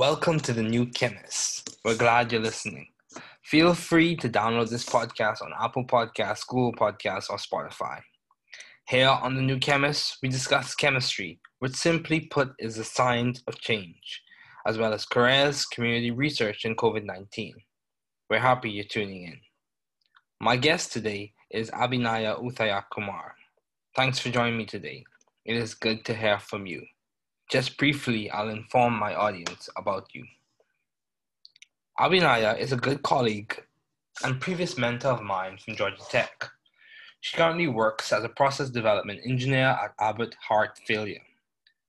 Welcome to the New Chemist. We're glad you're listening. Feel free to download this podcast on Apple Podcasts, Google Podcasts, or Spotify. Here on the New Chemist, we discuss chemistry, which simply put is a science of change, as well as careers, community research, and COVID 19. We're happy you're tuning in. My guest today is Abhinaya Uthaya Kumar. Thanks for joining me today. It is good to hear from you. Just briefly, I'll inform my audience about you. Abhinaya is a good colleague and previous mentor of mine from Georgia Tech. She currently works as a process development engineer at Abbott Heart Failure.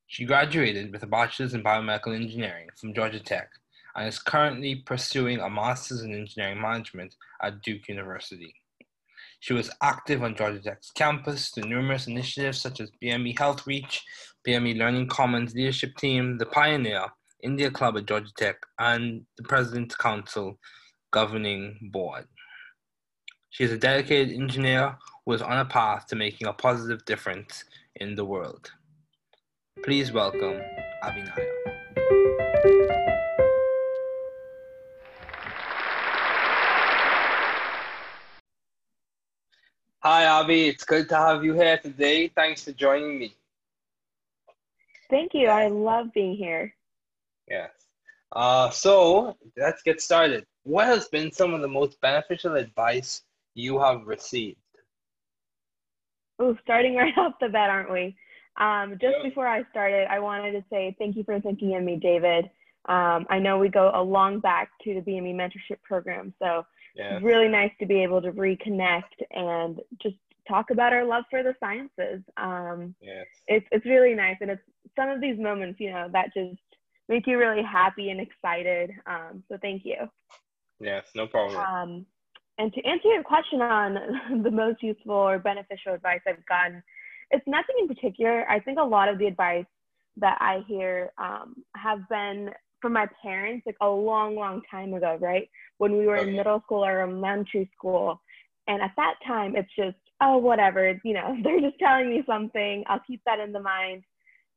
She graduated with a bachelor's in biomedical engineering from Georgia Tech and is currently pursuing a master's in engineering management at Duke University. She was active on Georgia Tech's campus through numerous initiatives such as BME Health Reach, BME Learning Commons Leadership Team, the Pioneer, India Club at Georgia Tech, and the President's Council Governing Board. She is a dedicated engineer who is on a path to making a positive difference in the world. Please welcome Abhinaya. Hi, Abhi. It's good to have you here today. Thanks for joining me. Thank you. I love being here. Yes. Uh, so let's get started. What has been some of the most beneficial advice you have received? Oh, starting right off the bat, aren't we? Um, just yep. before I started, I wanted to say thank you for thinking of me, David. Um, I know we go a long back to the BME mentorship program, so it's really nice to be able to reconnect and just talk about our love for the sciences. Um, yes. It's it's really nice, and it's some of these moments, you know, that just make you really happy and excited. Um, so thank you. Yes, no problem. Um, and to answer your question on the most useful or beneficial advice I've gotten, it's nothing in particular. I think a lot of the advice that I hear um, have been from my parents like a long, long time ago, right? When we were okay. in middle school or elementary school. And at that time, it's just, oh, whatever, you know, they're just telling me something. I'll keep that in the mind.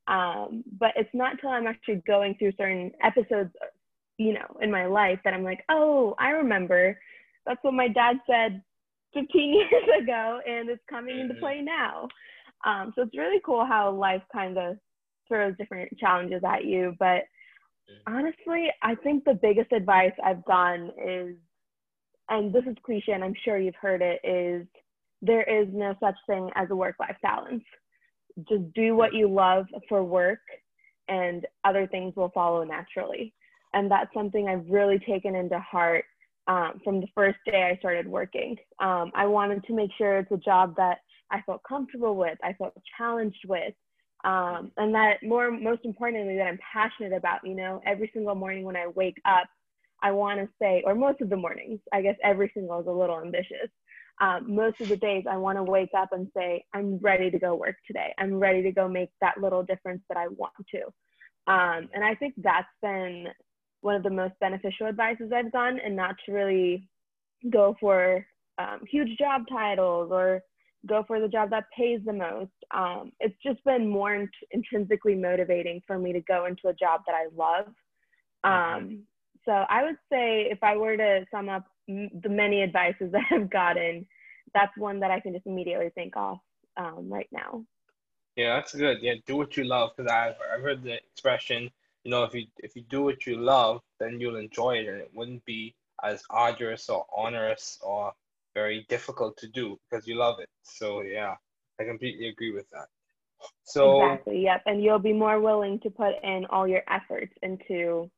Um, but it's not until I'm actually going through certain episodes, you know, in my life that I'm like, oh, I remember. That's what my dad said 15 years ago, and it's coming into mm-hmm. play now. Um, so it's really cool how life kind of throws different challenges at you. But honestly, I think the biggest advice I've gotten is, and this is cliche, and I'm sure you've heard it, is there is no such thing as a work life balance. Just do what you love for work, and other things will follow naturally. And that's something I've really taken into heart um, from the first day I started working. Um, I wanted to make sure it's a job that I felt comfortable with, I felt challenged with, um, and that more most importantly that i'm passionate about you know every single morning when i wake up i want to say or most of the mornings i guess every single is a little ambitious. Um, most of the days i want to wake up and say i'm ready to go work today. I'm ready to go make that little difference that i want to. Um, and i think that's been one of the most beneficial advices i've gotten and not to really go for um, huge job titles or go for the job that pays the most. Um, it's just been more int- intrinsically motivating for me to go into a job that I love. Um, so I would say if I were to sum up m- the many advices that I've gotten, that's one that I can just immediately think off um, right now. Yeah, that's good. Yeah, do what you love because I've, I've heard the expression, you know, if you if you do what you love, then you'll enjoy it and it wouldn't be as arduous or onerous or very difficult to do because you love it. So yeah, I completely agree with that. So exactly, yep. And you'll be more willing to put in all your efforts into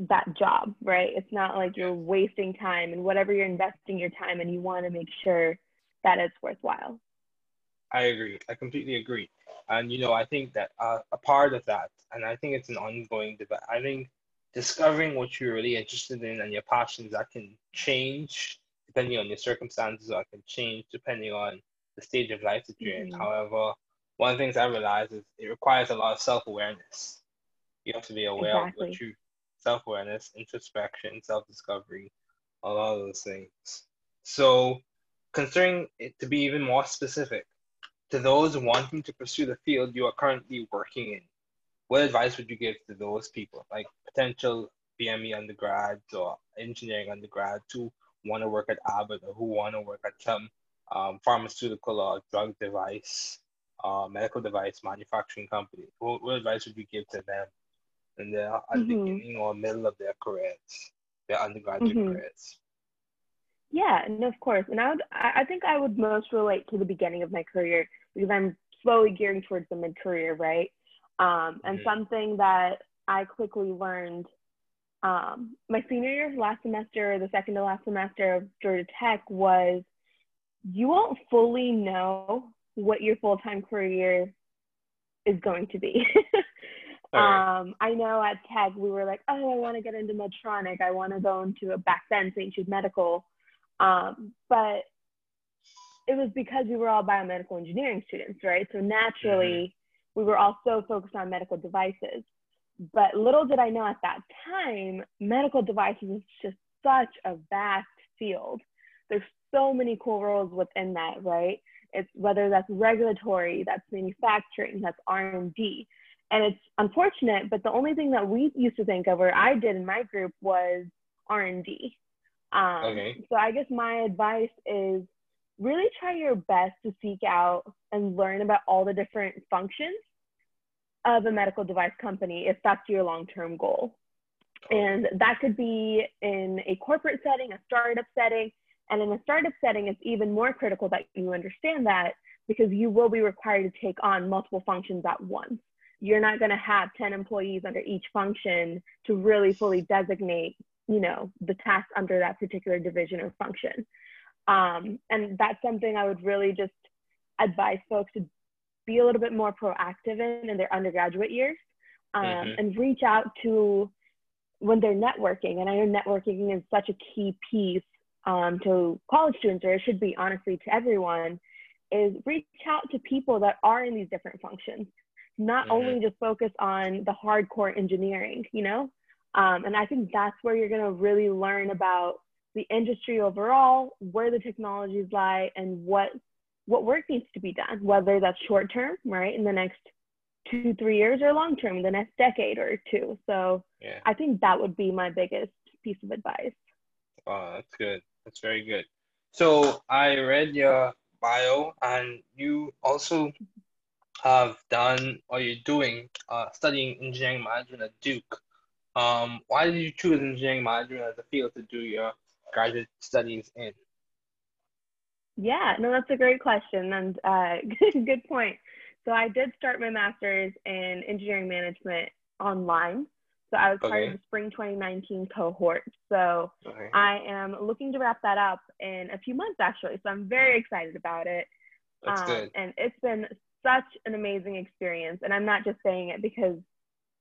that job, right? It's not like you're wasting time and whatever you're investing your time and you want to make sure that it's worthwhile. I agree. I completely agree. And you know, I think that uh, a part of that, and I think it's an ongoing debate. I think discovering what you're really interested in and your passions that can change depending on your circumstances or can change depending on the stage of life that you're mm-hmm. in. However, one of the things I realize is it requires a lot of self awareness. You have to be aware exactly. of what you self awareness, introspection, self discovery, a lot of those things. So, considering it to be even more specific, to those wanting to pursue the field you are currently working in, what advice would you give to those people, like potential BME undergrads or engineering undergrads who want to work at Abbott or who want to work at some um, pharmaceutical or drug device, uh, medical device manufacturing company? What, what, advice would you give to them in the at mm-hmm. beginning or middle of their careers, their undergraduate mm-hmm. careers? Yeah, and of course. And I would, I think I would most relate to the beginning of my career because I'm slowly gearing towards the mid career, right? Um, and mm-hmm. something that I quickly learned um, my senior year, last semester, the second to last semester of Georgia Tech was you won't fully know what your full time career is going to be. um, I know at Tech we were like, oh, I want to get into Medtronic. I want to go into a back then St. Jude Medical. Um, but it was because we were all biomedical engineering students, right? So naturally, mm-hmm. we were all so focused on medical devices. But little did I know at that time, medical devices is just such a vast field. There's so many cool roles within that, right? It's whether that's regulatory, that's manufacturing, that's R&D. And it's unfortunate, but the only thing that we used to think of, or I did in my group, was R&D. Um, okay. So I guess my advice is really try your best to seek out and learn about all the different functions of a medical device company if that's your long-term goal. And that could be in a corporate setting, a startup setting. And in a startup setting, it's even more critical that you understand that because you will be required to take on multiple functions at once. You're not going to have 10 employees under each function to really fully designate, you know, the task under that particular division or function. Um, and that's something I would really just advise folks to be a little bit more proactive in in their undergraduate years um, mm-hmm. and reach out to when they're networking. And I know networking is such a key piece um, to college students, or it should be honestly to everyone, is reach out to people that are in these different functions. Not mm-hmm. only just focus on the hardcore engineering, you know? Um, and I think that's where you're going to really learn about the industry overall, where the technologies lie, and what what work needs to be done, whether that's short term, right, in the next two, three years, or long term, the next decade or two. So yeah. I think that would be my biggest piece of advice. Wow, that's good. That's very good. So I read your bio, and you also have done or you're doing uh, studying engineering management at Duke. Um, why did you choose engineering management as a field to do your graduate studies in? Yeah, no, that's a great question and uh, good point. So I did start my master's in engineering management online. So I was okay. part of the spring 2019 cohort. So okay. I am looking to wrap that up in a few months actually. So I'm very excited about it. That's um, good. And it's been such an amazing experience. And I'm not just saying it because,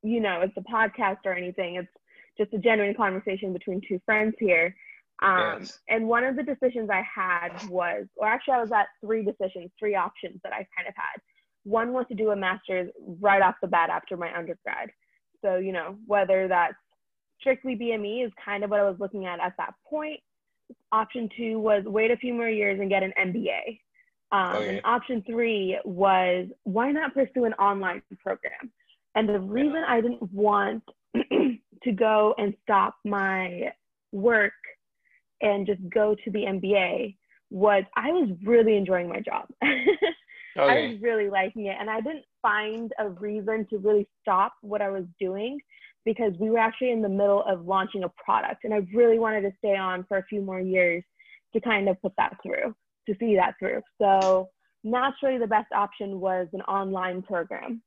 you know, it's a podcast or anything. It's just a genuine conversation between two friends here. Um, yes. And one of the decisions I had was, or actually, I was at three decisions, three options that I kind of had. One was to do a master's right off the bat after my undergrad. So, you know, whether that's strictly BME is kind of what I was looking at at that point. Option two was wait a few more years and get an MBA. Um, okay. And option three was why not pursue an online program? And the reason I didn't want to go and stop my work and just go to the MBA was I was really enjoying my job. okay. I was really liking it. And I didn't find a reason to really stop what I was doing because we were actually in the middle of launching a product. And I really wanted to stay on for a few more years to kind of put that through, to see that through. So naturally, the best option was an online program.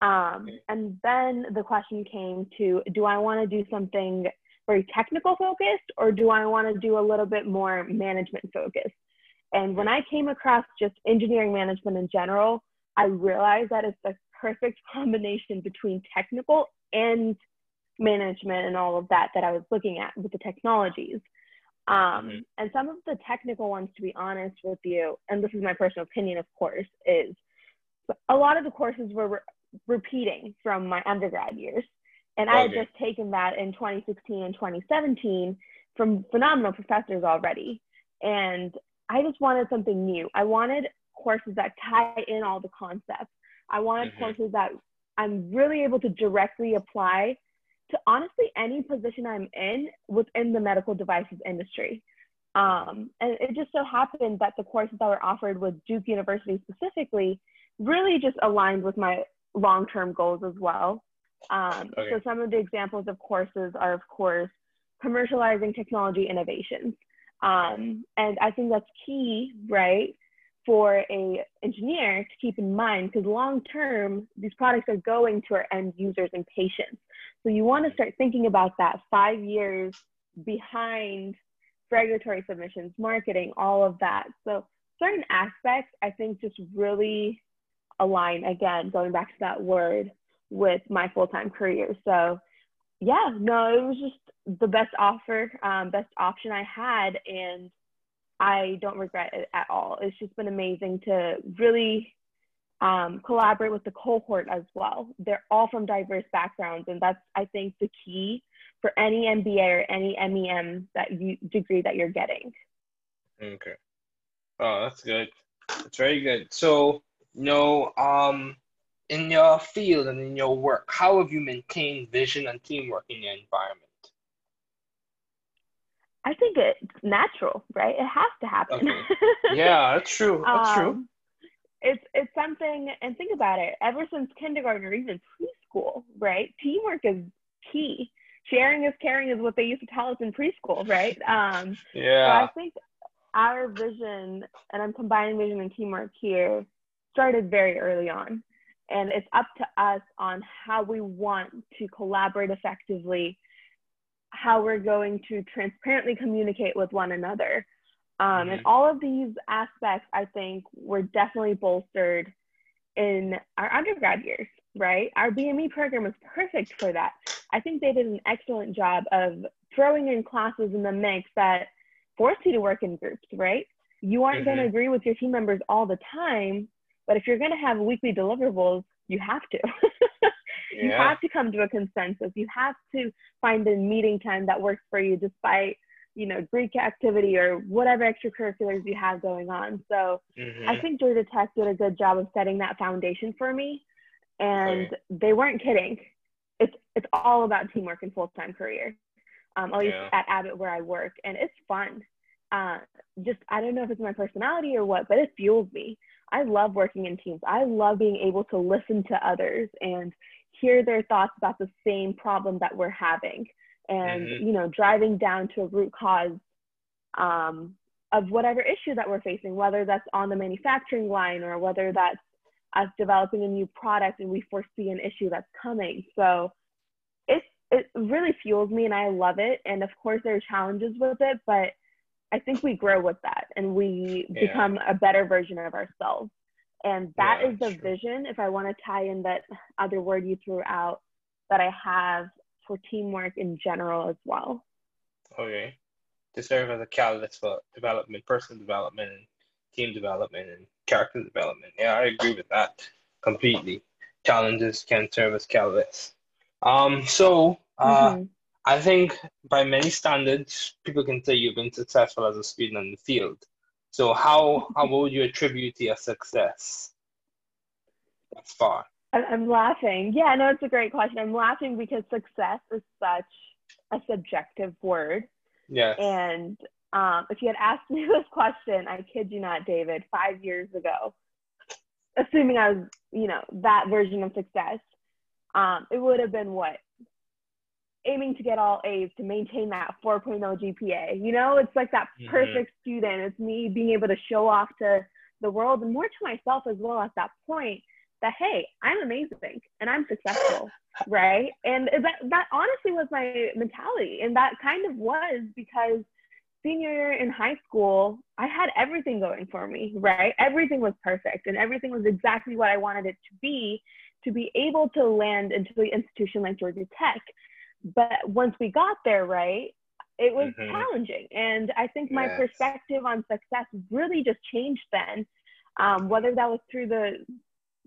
Um, okay. And then the question came to do I want to do something very technical focused or do I want to do a little bit more management focused? And when I came across just engineering management in general, I realized that it's the perfect combination between technical and management and all of that that I was looking at with the technologies. Um, mm-hmm. And some of the technical ones, to be honest with you, and this is my personal opinion, of course, is a lot of the courses were re- repeating from my undergrad years. And I had just taken that in 2016 and 2017 from phenomenal professors already. And I just wanted something new. I wanted courses that tie in all the concepts. I wanted mm-hmm. courses that I'm really able to directly apply to honestly any position I'm in within the medical devices industry. Um, and it just so happened that the courses that were offered with Duke University specifically really just aligned with my long term goals as well. Um, okay. So, some of the examples of courses are, of course, commercializing technology innovations. Um, and I think that's key, right, for a engineer to keep in mind because long term, these products are going to our end users and patients. So you want to start thinking about that five years behind regulatory submissions, marketing, all of that. So certain aspects, I think, just really align, again, going back to that word, with my full-time career. So yeah, no, it was just the best offer, um, best option I had. And I don't regret it at all. It's just been amazing to really um, collaborate with the cohort as well. They're all from diverse backgrounds, and that's I think the key for any MBA or any MEM that you degree that you're getting. Okay. Oh, that's good. That's very good. So, know, um, in your field and in your work, how have you maintained vision and teamwork in your environment? I think it's natural, right? It has to happen. Okay. Yeah, that's true. That's um, true it's it's something and think about it ever since kindergarten or even preschool right teamwork is key sharing is caring is what they used to tell us in preschool right um yeah so i think our vision and i'm combining vision and teamwork here started very early on and it's up to us on how we want to collaborate effectively how we're going to transparently communicate with one another um, mm-hmm. And all of these aspects, I think, were definitely bolstered in our undergrad years, right? Our BME program was perfect for that. I think they did an excellent job of throwing in classes in the mix that force you to work in groups, right? You aren't mm-hmm. going to agree with your team members all the time, but if you're going to have weekly deliverables, you have to. you yeah. have to come to a consensus. You have to find a meeting time that works for you despite you know, Greek activity or whatever extracurriculars you have going on. So mm-hmm. I think Georgia Tech did a good job of setting that foundation for me. And they weren't kidding. It's it's all about teamwork and full time career. Um, at least yeah. at Abbott where I work, and it's fun. Uh, just I don't know if it's my personality or what, but it fuels me. I love working in teams. I love being able to listen to others and hear their thoughts about the same problem that we're having and mm-hmm. you know driving down to a root cause um, of whatever issue that we're facing whether that's on the manufacturing line or whether that's us developing a new product and we foresee an issue that's coming so it it really fuels me and i love it and of course there are challenges with it but i think we grow with that and we yeah. become a better version of ourselves and that yeah, is the true. vision if i want to tie in that other word you threw out that i have for teamwork in general as well. Okay. To serve as a catalyst for development, personal development, and team development, and character development. Yeah, I agree with that completely. Challenges can serve as catalysts. Um, so uh, mm-hmm. I think by many standards, people can say you've been successful as a student in the field. So how how would you attribute your success thus far? I'm laughing. Yeah, no, it's a great question. I'm laughing because success is such a subjective word. Yeah. And um, if you had asked me this question, I kid you not, David, five years ago, assuming I was, you know, that version of success, um, it would have been what? Aiming to get all A's to maintain that 4.0 GPA. You know, it's like that mm-hmm. perfect student. It's me being able to show off to the world and more to myself as well at that point that hey i'm amazing and i'm successful right and that that honestly was my mentality and that kind of was because senior year in high school i had everything going for me right everything was perfect and everything was exactly what i wanted it to be to be able to land into an institution like georgia tech but once we got there right it was mm-hmm. challenging and i think my yes. perspective on success really just changed then um, whether that was through the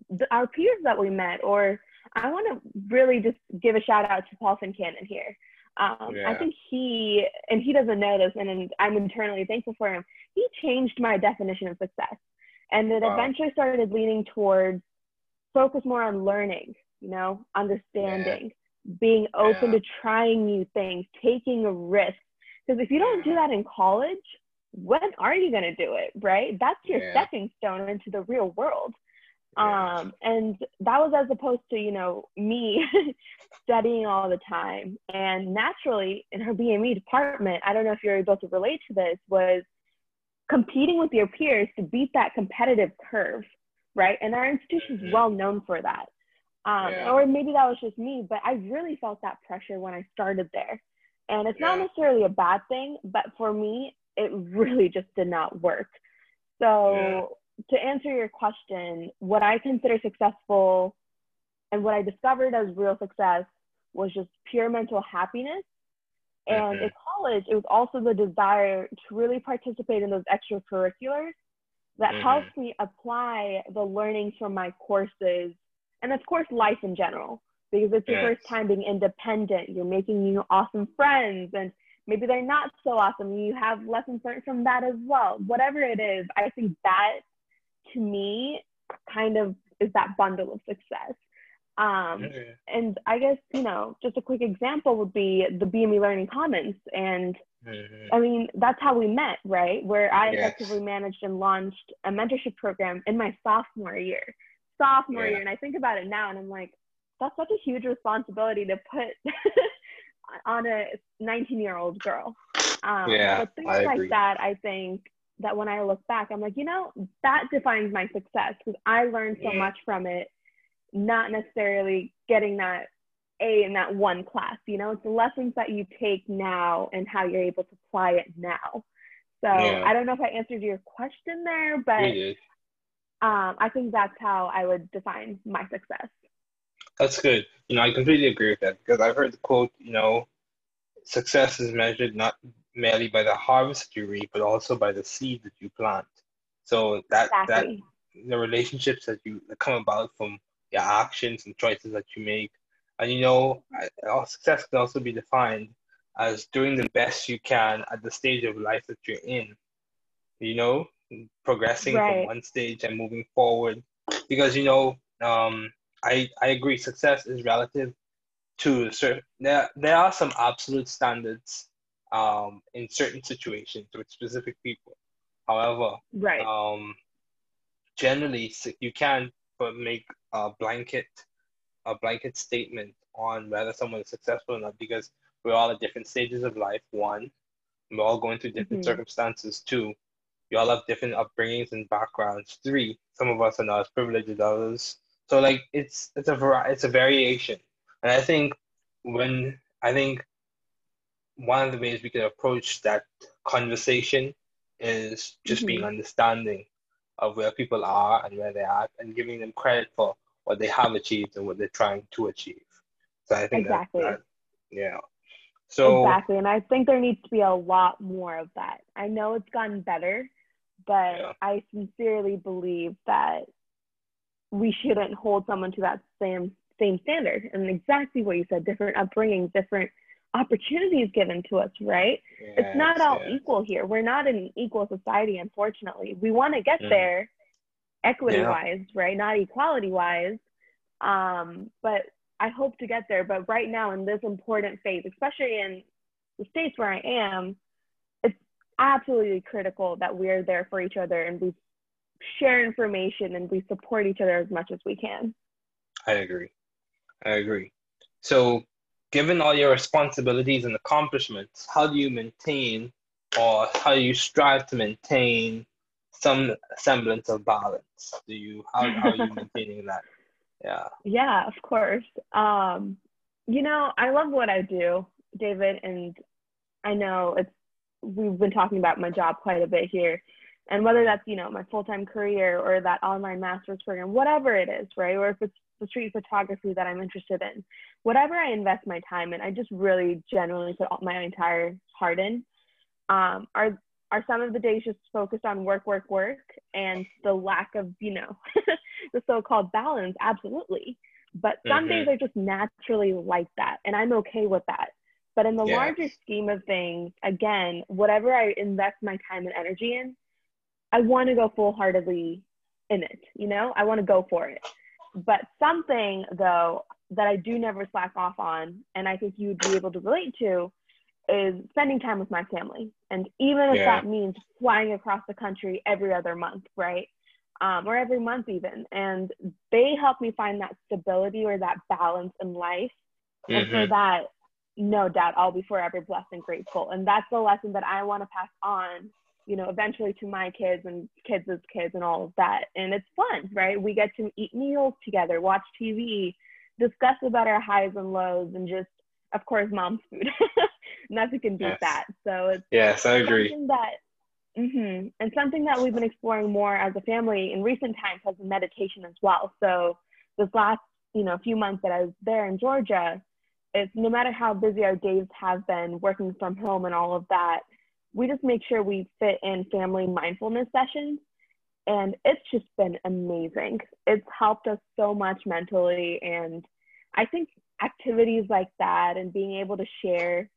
the, our peers that we met, or I want to really just give a shout out to Paul Fincannon here. Um, yeah. I think he, and he doesn't know this, and I'm internally thankful for him. He changed my definition of success, and it wow. eventually started leaning towards focus more on learning, you know, understanding. Being open yeah. to trying new things, taking a risk. Because if you don't do that in college, when are you going to do it, right? That's your yeah. stepping stone into the real world. Um, and that was as opposed to, you know, me studying all the time. And naturally, in her BME department, I don't know if you're able to relate to this, was competing with your peers to beat that competitive curve, right? And our institution is mm-hmm. well known for that. Um, yeah. Or maybe that was just me, but I really felt that pressure when I started there. And it's yeah. not necessarily a bad thing, but for me, it really just did not work. So, yeah. to answer your question, what I consider successful and what I discovered as real success was just pure mental happiness. And mm-hmm. in college, it was also the desire to really participate in those extracurriculars that mm-hmm. helps me apply the learnings from my courses and, of course, life in general. Because it's your yes. first time being independent, you're making new awesome friends, and maybe they're not so awesome. You have lessons learned from that as well. Whatever it is, I think that to me kind of is that bundle of success. Um, and I guess, you know, just a quick example would be the BME Learning Commons. And. I mean, that's how we met, right? Where I yes. effectively managed and launched a mentorship program in my sophomore year. Sophomore yeah. year. And I think about it now and I'm like, that's such a huge responsibility to put on a 19 year old girl. Um, yeah, but things I like agree. that, I think that when I look back, I'm like, you know, that defines my success because I learned so much from it, not necessarily getting that A in that one class. You know, it's the lessons that you take now and how you're able to apply it now. So yeah. I don't know if I answered your question there, but um, I think that's how I would define my success. That's good. You know, I completely agree with that because I've heard the quote, you know, success is measured not merely by the harvest that you reap, but also by the seed that you plant. So that exactly. that the relationships that you that come about from your actions and choices that you make, and you know, success can also be defined as doing the best you can at the stage of life that you're in. You know, progressing right. from one stage and moving forward, because you know, um, I I agree. Success is relative to certain. There there are some absolute standards um, in certain situations with specific people. However, right. Um, generally, you can not make a blanket a blanket statement on whether someone is successful or not because we're all at different stages of life. One, we're all going through different mm-hmm. circumstances. Two, we all have different upbringings and backgrounds. Three, some of us are not as privileged as others. So like it's it's a vari- it's a variation, and I think when I think one of the ways we can approach that conversation is just mm-hmm. being understanding of where people are and where they are, and giving them credit for what they have achieved and what they're trying to achieve. So I think exactly. that, that yeah. So exactly, and I think there needs to be a lot more of that. I know it's gotten better, but yeah. I sincerely believe that we shouldn't hold someone to that same same standard. And exactly what you said, different upbringings, different opportunities given to us, right? Yes, it's not all yes. equal here. We're not in an equal society, unfortunately. We want to get mm. there equity wise, right? Not equality wise. Um, but I hope to get there. But right now, in this important phase, especially in the states where I am, absolutely critical that we're there for each other and we share information and we support each other as much as we can. I agree. I agree. So, given all your responsibilities and accomplishments, how do you maintain or how do you strive to maintain some semblance of balance? Do you how, how are you maintaining that? Yeah. Yeah, of course. Um, you know, I love what I do, David, and I know it's we've been talking about my job quite a bit here. And whether that's you know my full-time career or that online master's program whatever it is right? Or if it's the street photography that i'm interested in whatever i invest my time in i just really genuinely put my entire heart in. Um, are are some of the days just focused on work work work and the lack of you know the so-called balance absolutely. But some mm-hmm. days are just naturally like that and i'm okay with that but in the yeah. larger scheme of things again whatever i invest my time and energy in I want to go full heartedly in it, you know, I want to go for it. But something though, that I do never slack off on, and I think you'd be able to relate to, is spending time with my family. And even if Yeah. that means flying across the country every other month, right? Um, or every month, even. And they help me find that stability or that balance in life. And for that, no doubt, I'll be forever blessed and grateful. And that's the lesson that I want to pass on, you know, eventually to my kids and kids' kids and all of that. And it's fun, right? We get to eat meals together, watch TV, discuss about our highs and lows, and just, of course, mom's food. Nothing can beat Yes. that. So it's Yes, I agree. something that hmm and something that we've been exploring more as a family in recent times has meditation as well so this last you know few months that i was there in georgia it's no matter how busy our days have been working from home and all of that we just make sure we fit in family mindfulness sessions and it's just been amazing it's helped us so much mentally and i think activities like that and being able to share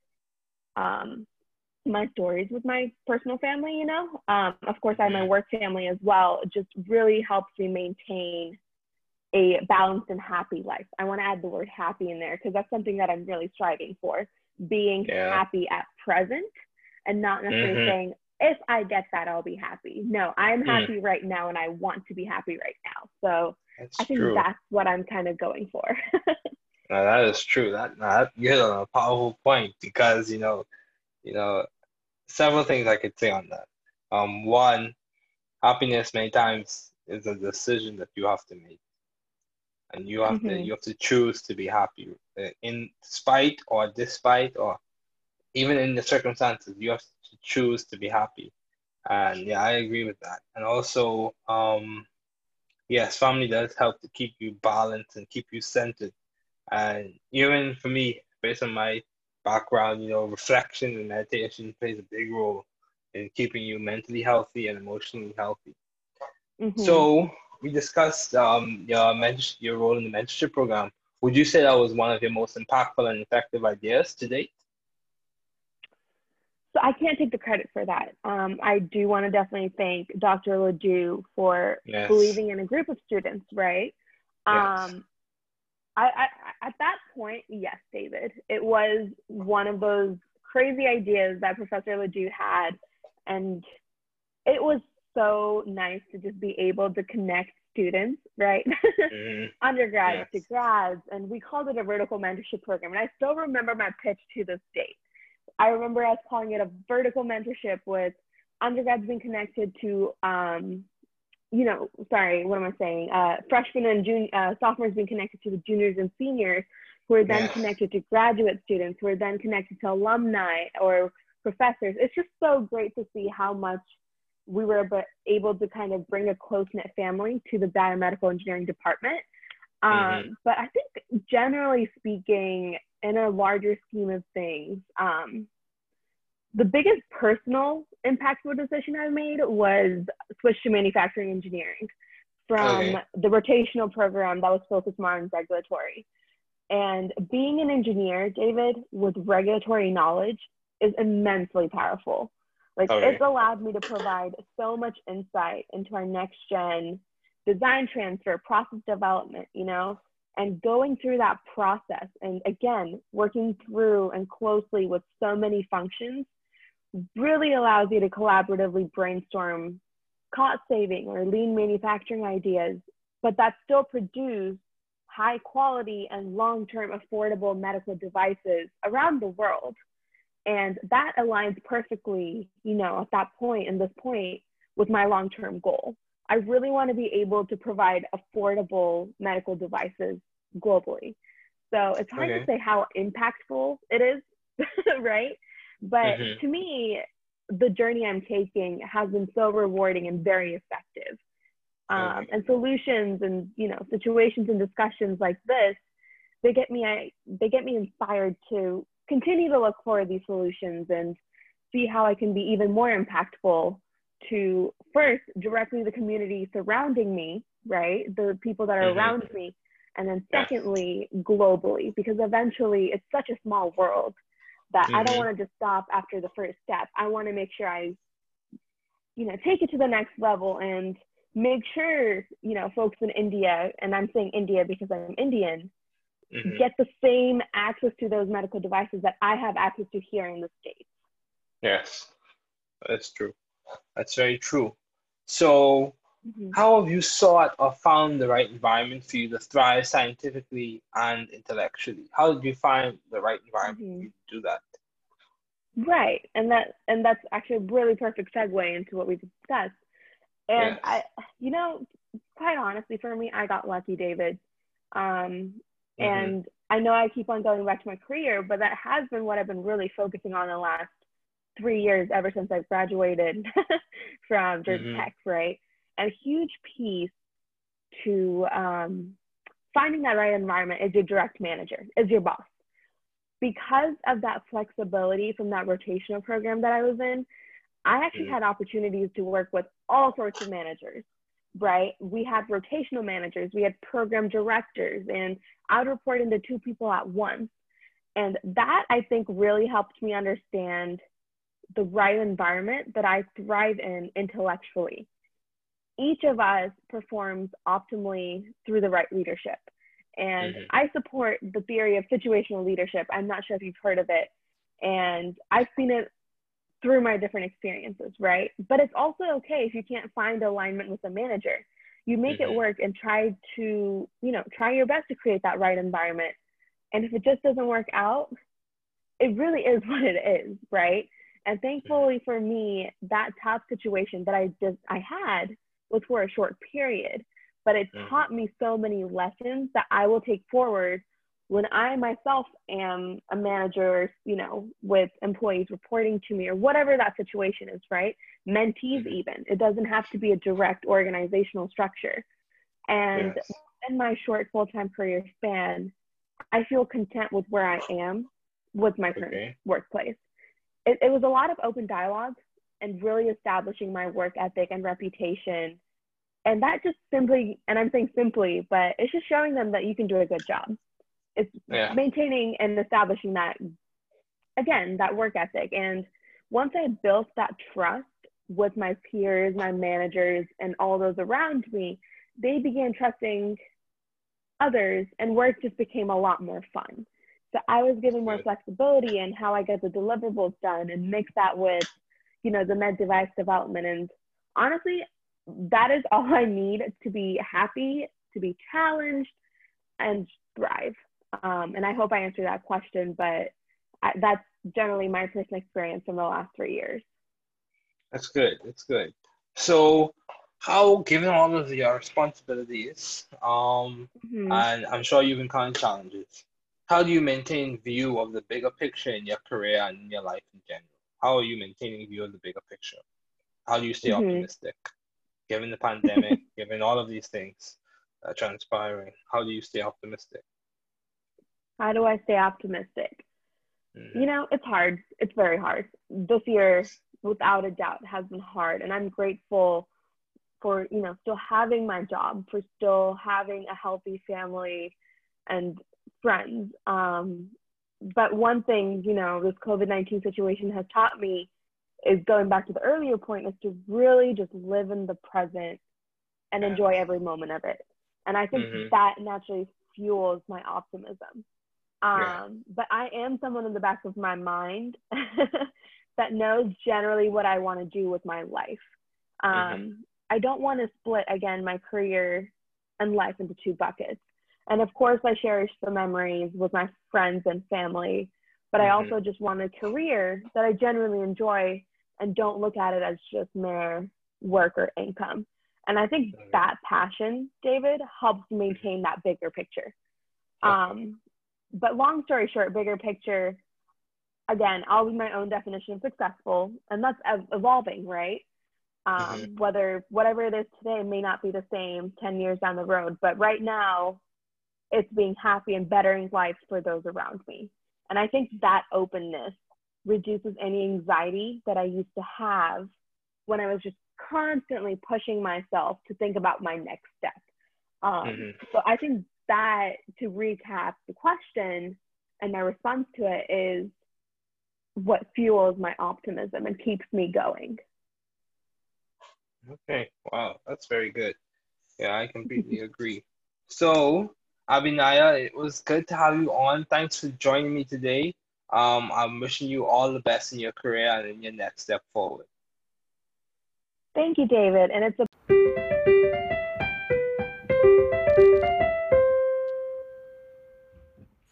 um, my stories with my personal family, you know. Um, of course, I have my work family as well. Just really helps me maintain a balanced and happy life. I want to add the word happy in there because that's something that I'm really striving for being Yeah. happy at present and not necessarily Mhm. saying, if I get that, I'll be happy. No, I'm Mm. happy right now and I want to be happy right now. So That's I think true. that's what I'm kind of going for. No, that is true. That, that you hit on a powerful point because you know, you know, several things I could say on that. Um, one, happiness many times is a decision that you have to make, and you have to Mhm. you have to choose to be happy uh, in spite or despite or even in the circumstances. You have to choose to be happy, and yeah, I agree with that. And also, um, yes, family does help to keep you balanced and keep you centered. And even for me, based on my background, you know, reflection and meditation plays a big role in keeping you mentally healthy and emotionally healthy. Mhm. So we discussed um, your mentor- your role in the mentorship program. Would you say that was one of your most impactful and effective ideas to date? So I can't take the credit for that. Um, I do want to definitely thank Dr. Ledoux for Yes. believing in a group of students, right? Yes. Um, I, I, at that point, yes, David, it was one of those crazy ideas that Professor Ledoux had, and it was so nice to just be able to connect students, right? Mhm. undergrads Yes. to grads, and we called it a vertical mentorship program. And I still remember my pitch to this date. I remember us calling it a vertical mentorship with undergrads being connected to, um, you know, sorry, what am I saying? Uh, freshmen and junior, uh, sophomores being connected to the juniors and seniors, who are then Yes. connected to graduate students, who are then connected to alumni or professors. It's just so great to see how much we were able- to kind of bring a close knit family to the biomedical engineering department. Um, Mhm. But I think generally speaking, in a larger scheme of things, um, the biggest personal impactful decision I made was switch to manufacturing engineering from Okay. the rotational program that was focused more on regulatory. And being an engineer, David, with regulatory knowledge is immensely powerful. Like it's allowed me to provide so much insight into our next gen design transfer, process development, you know, and going through that process and again, working through and closely with so many functions really allows you to collaboratively brainstorm cost saving or lean manufacturing ideas, but that still produce high quality and long term affordable medical devices around the world. And that aligns perfectly, you know, at that point and this point with my long term goal. I really want to be able to provide affordable medical devices globally. So it's hard Okay. to say how impactful it is, right? But Mhm. to me, the journey I'm taking has been so rewarding and very effective. Um, Okay. and solutions and you know situations and discussions like this, they get me I, they get me inspired to continue to look for these solutions and see how I can be even more impactful to first directly the community surrounding me, right? The people that are Mhm. around me, and then Yes. secondly globally because eventually it's such a small world that I don't Mhm. want to just stop after the first step. I want to make sure I, you know, take it to the next level and make sure, you know, folks in India, and I'm saying India because I'm Indian, mm-hmm. get the same access to those medical devices that I have access to here in the States. Yes, that's true. That's very true. So, mm-hmm. how have you sought or found the right environment for you to thrive scientifically and intellectually? How did you find the right environment mm-hmm. to do that? Right, and that and that's actually a really perfect segue into what we discussed. And yes. I, you know, quite honestly, for me, I got lucky, David. Um, mm-hmm. And I know I keep on going back to my career, but that has been what I've been really focusing on in the last three years, ever since I've graduated from Georgia mm-hmm. Tech, right? And a huge piece to um, finding that right environment is your direct manager, is your boss. Because of that flexibility from that rotational program that I was in, I actually mm-hmm. had opportunities to work with all sorts of managers right? We had rotational managers, we had program directors, and I would report into two people at once. And that I think really helped me understand the right environment that I thrive in intellectually. Each of us performs optimally through the right leadership. And mm-hmm. I support the theory of situational leadership. I'm not sure if you've heard of it. And I've seen it through my different experiences, right? But it's also okay if you can't find alignment with the manager. You make mm-hmm. it work and try to, you know, try your best to create that right environment. And if it just doesn't work out, it really is what it is, right? And thankfully for me, that tough situation that I just I had was for a short period, but it mm-hmm. taught me so many lessons that I will take forward when I myself am a manager, you know, with employees reporting to me or whatever that situation is, right? Mentees, mm-hmm. even. It doesn't have to be a direct organizational structure. And yes. in my short full time career span, I feel content with where I am with my current okay. workplace. It, it was a lot of open dialogue and really establishing my work ethic and reputation. And that just simply, and I'm saying simply, but it's just showing them that you can do a good job it's yeah. maintaining and establishing that again that work ethic. And once i built that trust with my peers my managers and all those around me they began trusting others and work just became a lot more fun. So i was given more flexibility in how i get the deliverables done and mix that with you know the med device development. And honestly that is all i need to be happy to be challenged and thrive um, and I hope I answered that question, but I, that's generally my personal experience in the last three years. That's good. That's good. So, how, given all of your responsibilities, um, mm-hmm. and I'm sure you've encountered challenges, how do you maintain view of the bigger picture in your career and in your life in general? How are you maintaining view of the bigger picture? How do you stay mm-hmm. optimistic, given the pandemic, given all of these things uh, transpiring? How do you stay optimistic? How do I stay optimistic? Mm-hmm. You know, it's hard. It's very hard. This year, without a doubt, has been hard. And I'm grateful for, you know, still having my job, for still having a healthy family and friends. Um, but one thing, you know, this COVID 19 situation has taught me is going back to the earlier point is to really just live in the present and enjoy every moment of it. And I think mm-hmm. that naturally fuels my optimism. Um, yeah. But I am someone in the back of my mind that knows generally what I want to do with my life. Um, mm-hmm. I don't want to split again my career and life into two buckets. And of course, I cherish the memories with my friends and family, but mm-hmm. I also just want a career that I genuinely enjoy and don't look at it as just mere work or income. And I think that passion, David, helps maintain that bigger picture. Um, but long story short, bigger picture, again, I'll be my own definition of successful, and that's evolving, right? Um, mm-hmm. Whether whatever it is today may not be the same 10 years down the road, but right now, it's being happy and bettering life for those around me. And I think that openness reduces any anxiety that I used to have when I was just constantly pushing myself to think about my next step. Um, mm-hmm. So I think that to recap the question and my response to it is what fuels my optimism and keeps me going. Okay, wow, that's very good. Yeah, I completely agree. So, Abhinaya, it was good to have you on. Thanks for joining me today. Um, I'm wishing you all the best in your career and in your next step forward. Thank you, David. And it's a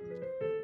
Música